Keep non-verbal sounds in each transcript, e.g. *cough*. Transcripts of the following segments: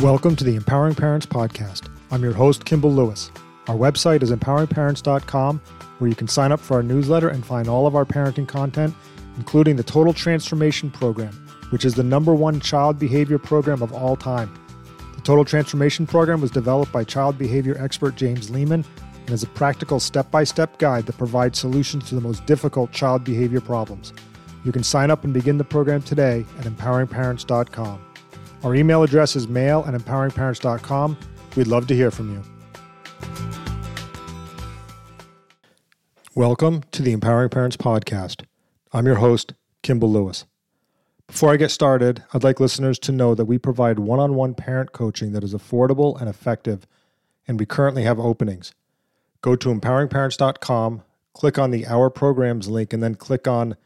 Welcome to the Empowering Parents Podcast. I'm your host, Kimball Lewis. Our website is empoweringparents.com, where you can sign up for our newsletter and find all of our parenting content, including the Total Transformation Program, which is the number one child behavior program of all time. The Total Transformation Program was developed by child behavior expert James Lehman and is a practical step by step guide that provides solutions to the most difficult child behavior problems. You can sign up and begin the program today at empoweringparents.com. Our email address is mail at empoweringparents.com. We'd love to hear from you. Welcome to the Empowering Parents Podcast. I'm your host, Kimball Lewis. Before I get started, I'd like listeners to know that we provide one on one parent coaching that is affordable and effective, and we currently have openings. Go to empoweringparents.com, click on the Our Programs link, and then click on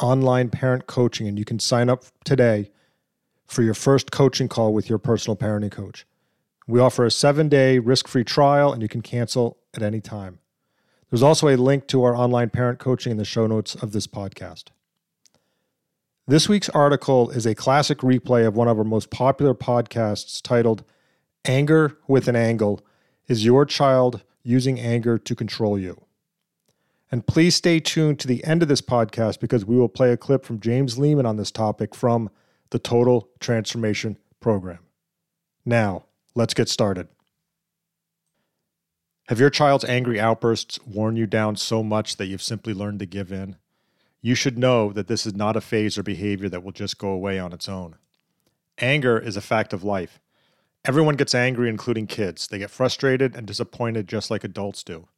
Online Parent Coaching, and you can sign up today for your first coaching call with your personal parenting coach. We offer a seven day risk free trial and you can cancel at any time. There's also a link to our online parent coaching in the show notes of this podcast. This week's article is a classic replay of one of our most popular podcasts titled Anger with an Angle Is Your Child Using Anger to Control You? And please stay tuned to the end of this podcast because we will play a clip from James Lehman on this topic from the Total Transformation Program. Now, let's get started. Have your child's angry outbursts worn you down so much that you've simply learned to give in? You should know that this is not a phase or behavior that will just go away on its own. Anger is a fact of life. Everyone gets angry, including kids. They get frustrated and disappointed just like adults do.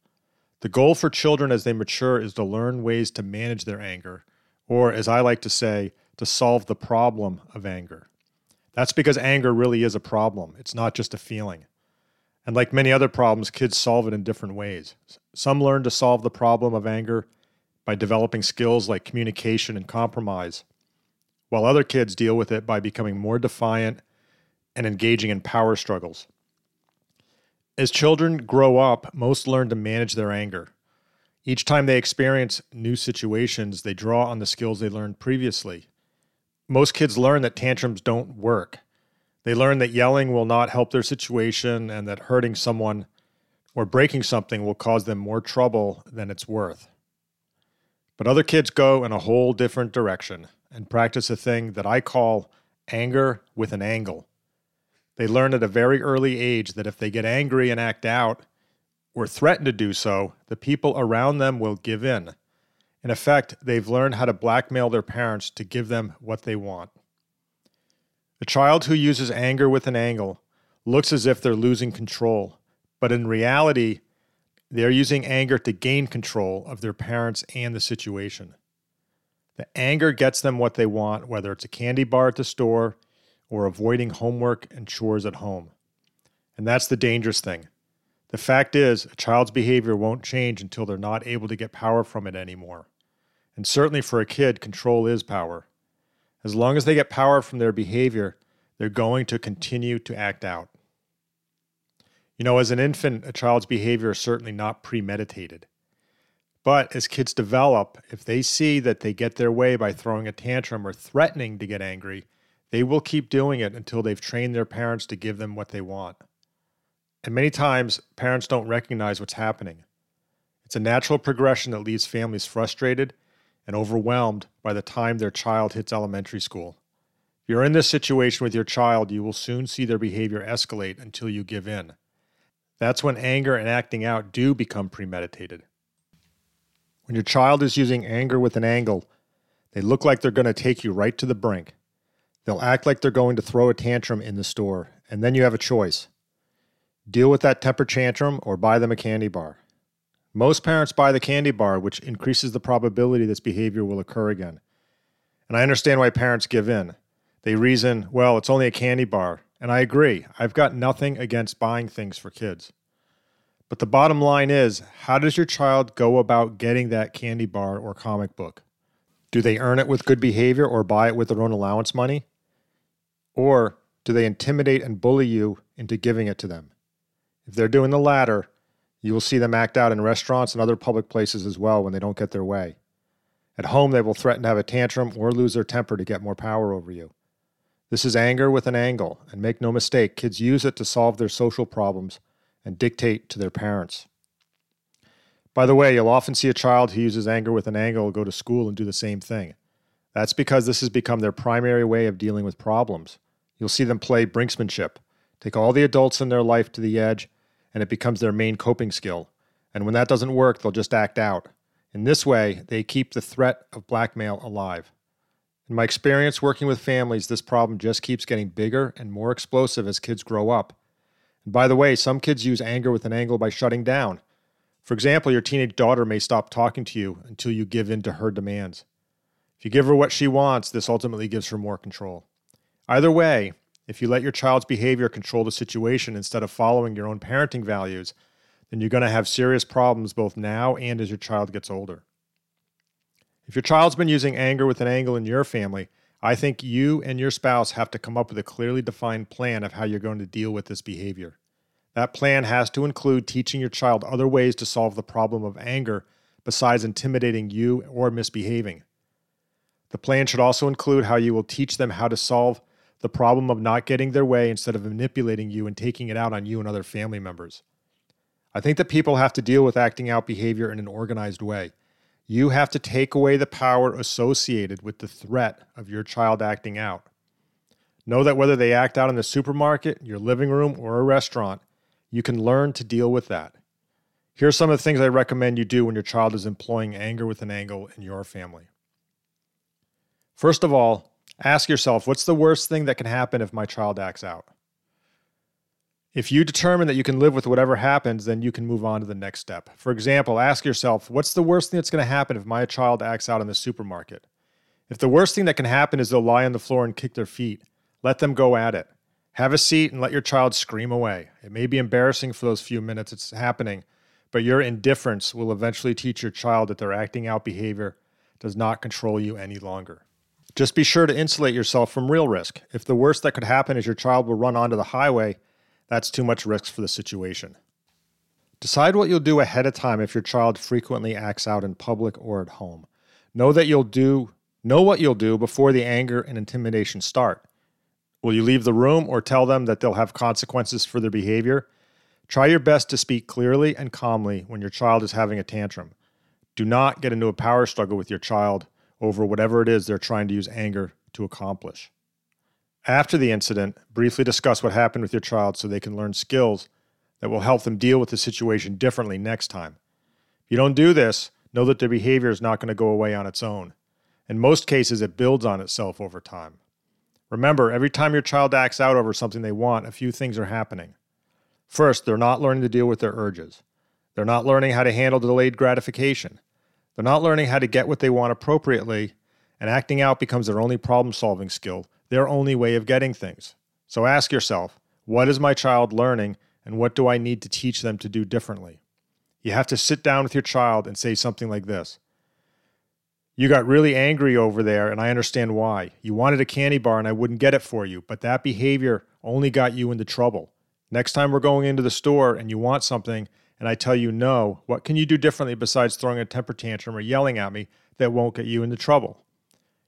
The goal for children as they mature is to learn ways to manage their anger, or as I like to say, to solve the problem of anger. That's because anger really is a problem, it's not just a feeling. And like many other problems, kids solve it in different ways. Some learn to solve the problem of anger by developing skills like communication and compromise, while other kids deal with it by becoming more defiant and engaging in power struggles. As children grow up, most learn to manage their anger. Each time they experience new situations, they draw on the skills they learned previously most kids learn that tantrums don't work. They learn that yelling will not help their situation and that hurting someone or breaking something will cause them more trouble than it's worth. But other kids go in a whole different direction and practice a thing that I call anger with an angle. They learn at a very early age that if they get angry and act out, or threaten to do so, the people around them will give in in effect, they've learned how to blackmail their parents to give them what they want. A child who uses anger with an angle looks as if they're losing control, but in reality, they're using anger to gain control of their parents and the situation. The anger gets them what they want, whether it's a candy bar at the store or avoiding homework and chores at home. And that's the dangerous thing. The fact is, a child's behavior won't change until they're not able to get power from it anymore. And certainly for a kid, control is power. As long as they get power from their behavior, they're going to continue to act out. You know, as an infant, a child's behavior is certainly not premeditated. But as kids develop, if they see that they get their way by throwing a tantrum or threatening to get angry, they will keep doing it until they've trained their parents to give them what they want. And many times, parents don't recognize what's happening. It's a natural progression that leaves families frustrated and overwhelmed by the time their child hits elementary school. If you're in this situation with your child, you will soon see their behavior escalate until you give in. That's when anger and acting out do become premeditated. When your child is using anger with an angle, they look like they're going to take you right to the brink. They'll act like they're going to throw a tantrum in the store, and then you have a choice deal with that temper tantrum or buy them a candy bar. Most parents buy the candy bar, which increases the probability this behavior will occur again. And I understand why parents give in. They reason, well, it's only a candy bar. And I agree. I've got nothing against buying things for kids. But the bottom line is how does your child go about getting that candy bar or comic book? Do they earn it with good behavior or buy it with their own allowance money? Or do they intimidate and bully you into giving it to them? If they're doing the latter, you will see them act out in restaurants and other public places as well when they don't get their way. At home, they will threaten to have a tantrum or lose their temper to get more power over you. This is anger with an angle, and make no mistake, kids use it to solve their social problems and dictate to their parents. By the way, you'll often see a child who uses anger with an angle go to school and do the same thing. That's because this has become their primary way of dealing with problems. You'll see them play brinksmanship, take all the adults in their life to the edge, and it becomes their main coping skill. And when that doesn't work, they'll just act out. In this way, they keep the threat of blackmail alive. In my experience working with families, this problem just keeps getting bigger and more explosive as kids grow up. And by the way, some kids use anger with an angle by shutting down. For example, your teenage daughter may stop talking to you until you give in to her demands. If you give her what she wants, this ultimately gives her more control. Either way, if you let your child's behavior control the situation instead of following your own parenting values, then you're going to have serious problems both now and as your child gets older. If your child's been using anger with an angle in your family, I think you and your spouse have to come up with a clearly defined plan of how you're going to deal with this behavior. That plan has to include teaching your child other ways to solve the problem of anger besides intimidating you or misbehaving. The plan should also include how you will teach them how to solve the problem of not getting their way instead of manipulating you and taking it out on you and other family members. I think that people have to deal with acting out behavior in an organized way. You have to take away the power associated with the threat of your child acting out. Know that whether they act out in the supermarket, your living room, or a restaurant, you can learn to deal with that. Here are some of the things I recommend you do when your child is employing anger with an angle in your family. First of all, ask yourself what's the worst thing that can happen if my child acts out? If you determine that you can live with whatever happens, then you can move on to the next step. For example, ask yourself, what's the worst thing that's going to happen if my child acts out in the supermarket? If the worst thing that can happen is they'll lie on the floor and kick their feet, let them go at it. Have a seat and let your child scream away. It may be embarrassing for those few minutes it's happening, but your indifference will eventually teach your child that their acting out behavior does not control you any longer. Just be sure to insulate yourself from real risk. If the worst that could happen is your child will run onto the highway, that's too much risk for the situation. Decide what you'll do ahead of time if your child frequently acts out in public or at home. Know that you'll do know what you'll do before the anger and intimidation start. Will you leave the room or tell them that they'll have consequences for their behavior? Try your best to speak clearly and calmly when your child is having a tantrum. Do not get into a power struggle with your child over whatever it is they're trying to use anger to accomplish. After the incident, briefly discuss what happened with your child so they can learn skills that will help them deal with the situation differently next time. If you don't do this, know that their behavior is not going to go away on its own. In most cases, it builds on itself over time. Remember, every time your child acts out over something they want, a few things are happening. First, they're not learning to deal with their urges. They're not learning how to handle delayed gratification. They're not learning how to get what they want appropriately, and acting out becomes their only problem solving skill their only way of getting things. So ask yourself what is my child learning and what do I need to teach them to do differently? You have to sit down with your child and say something like this You got really angry over there, and I understand why. You wanted a candy bar, and I wouldn't get it for you, but that behavior only got you into trouble. Next time we're going into the store and you want something, and I tell you no, what can you do differently besides throwing a temper tantrum or yelling at me that won't get you into trouble?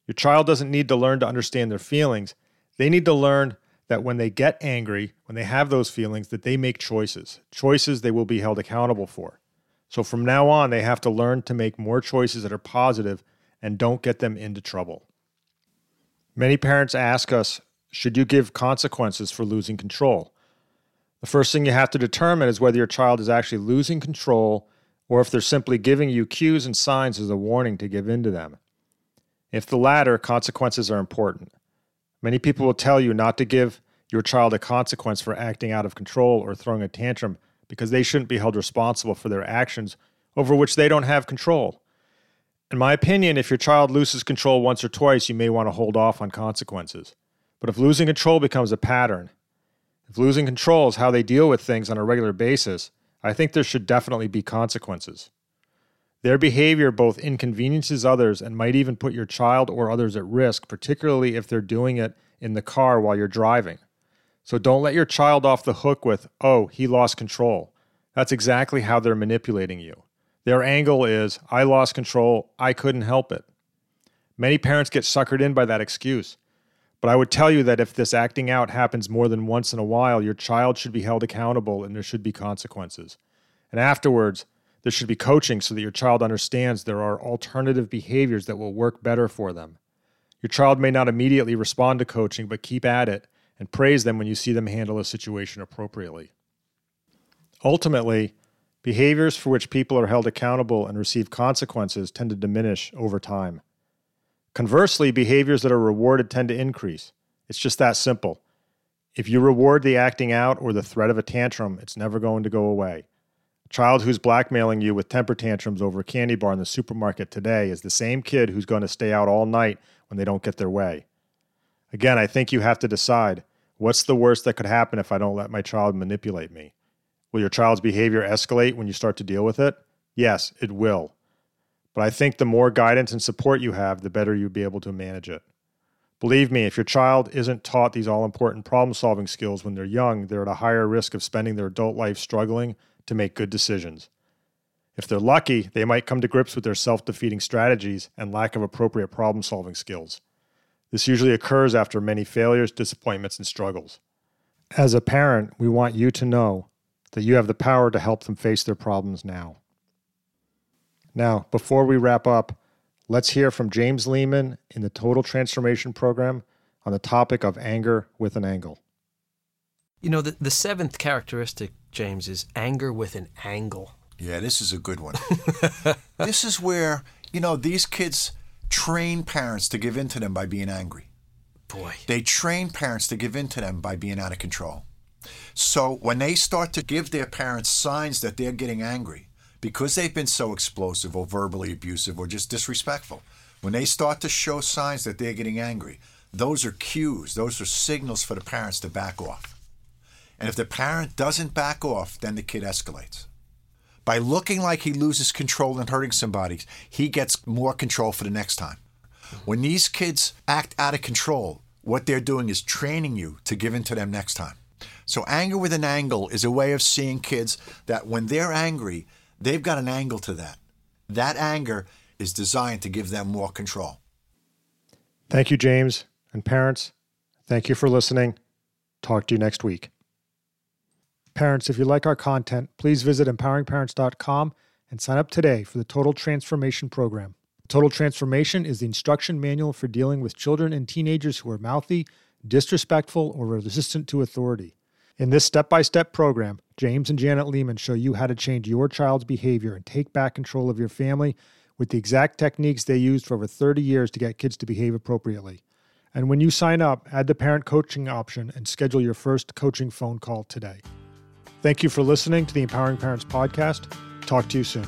Your child doesn't need to learn to understand their feelings. They need to learn that when they get angry, when they have those feelings, that they make choices, choices they will be held accountable for. So from now on, they have to learn to make more choices that are positive and don't get them into trouble. Many parents ask us, should you give consequences for losing control? The first thing you have to determine is whether your child is actually losing control or if they're simply giving you cues and signs as a warning to give in to them. If the latter, consequences are important. Many people will tell you not to give your child a consequence for acting out of control or throwing a tantrum because they shouldn't be held responsible for their actions over which they don't have control. In my opinion, if your child loses control once or twice, you may want to hold off on consequences. But if losing control becomes a pattern, if losing control is how they deal with things on a regular basis, I think there should definitely be consequences. Their behavior both inconveniences others and might even put your child or others at risk, particularly if they're doing it in the car while you're driving. So don't let your child off the hook with, oh, he lost control. That's exactly how they're manipulating you. Their angle is, I lost control, I couldn't help it. Many parents get suckered in by that excuse. But I would tell you that if this acting out happens more than once in a while, your child should be held accountable and there should be consequences. And afterwards, there should be coaching so that your child understands there are alternative behaviors that will work better for them. Your child may not immediately respond to coaching, but keep at it and praise them when you see them handle a situation appropriately. Ultimately, behaviors for which people are held accountable and receive consequences tend to diminish over time. Conversely, behaviors that are rewarded tend to increase. It's just that simple. If you reward the acting out or the threat of a tantrum, it's never going to go away. A child who's blackmailing you with temper tantrums over a candy bar in the supermarket today is the same kid who's going to stay out all night when they don't get their way. Again, I think you have to decide what's the worst that could happen if I don't let my child manipulate me? Will your child's behavior escalate when you start to deal with it? Yes, it will. But I think the more guidance and support you have, the better you'll be able to manage it. Believe me, if your child isn't taught these all important problem solving skills when they're young, they're at a higher risk of spending their adult life struggling to make good decisions. If they're lucky, they might come to grips with their self defeating strategies and lack of appropriate problem solving skills. This usually occurs after many failures, disappointments, and struggles. As a parent, we want you to know that you have the power to help them face their problems now. Now, before we wrap up, let's hear from James Lehman in the Total Transformation Program on the topic of anger with an angle. You know, the, the seventh characteristic, James, is anger with an angle. Yeah, this is a good one. *laughs* this is where, you know, these kids train parents to give in to them by being angry. Boy. They train parents to give in to them by being out of control. So when they start to give their parents signs that they're getting angry because they've been so explosive or verbally abusive or just disrespectful, when they start to show signs that they're getting angry, those are cues, those are signals for the parents to back off. And if the parent doesn't back off, then the kid escalates. By looking like he loses control and hurting somebody, he gets more control for the next time. When these kids act out of control, what they're doing is training you to give in to them next time. So, anger with an angle is a way of seeing kids that when they're angry, they've got an angle to that. That anger is designed to give them more control. Thank you, James. And parents, thank you for listening. Talk to you next week. Parents, if you like our content, please visit empoweringparents.com and sign up today for the Total Transformation Program. Total Transformation is the instruction manual for dealing with children and teenagers who are mouthy, disrespectful, or resistant to authority. In this step by step program, James and Janet Lehman show you how to change your child's behavior and take back control of your family with the exact techniques they used for over 30 years to get kids to behave appropriately. And when you sign up, add the parent coaching option and schedule your first coaching phone call today. Thank you for listening to the Empowering Parents Podcast. Talk to you soon.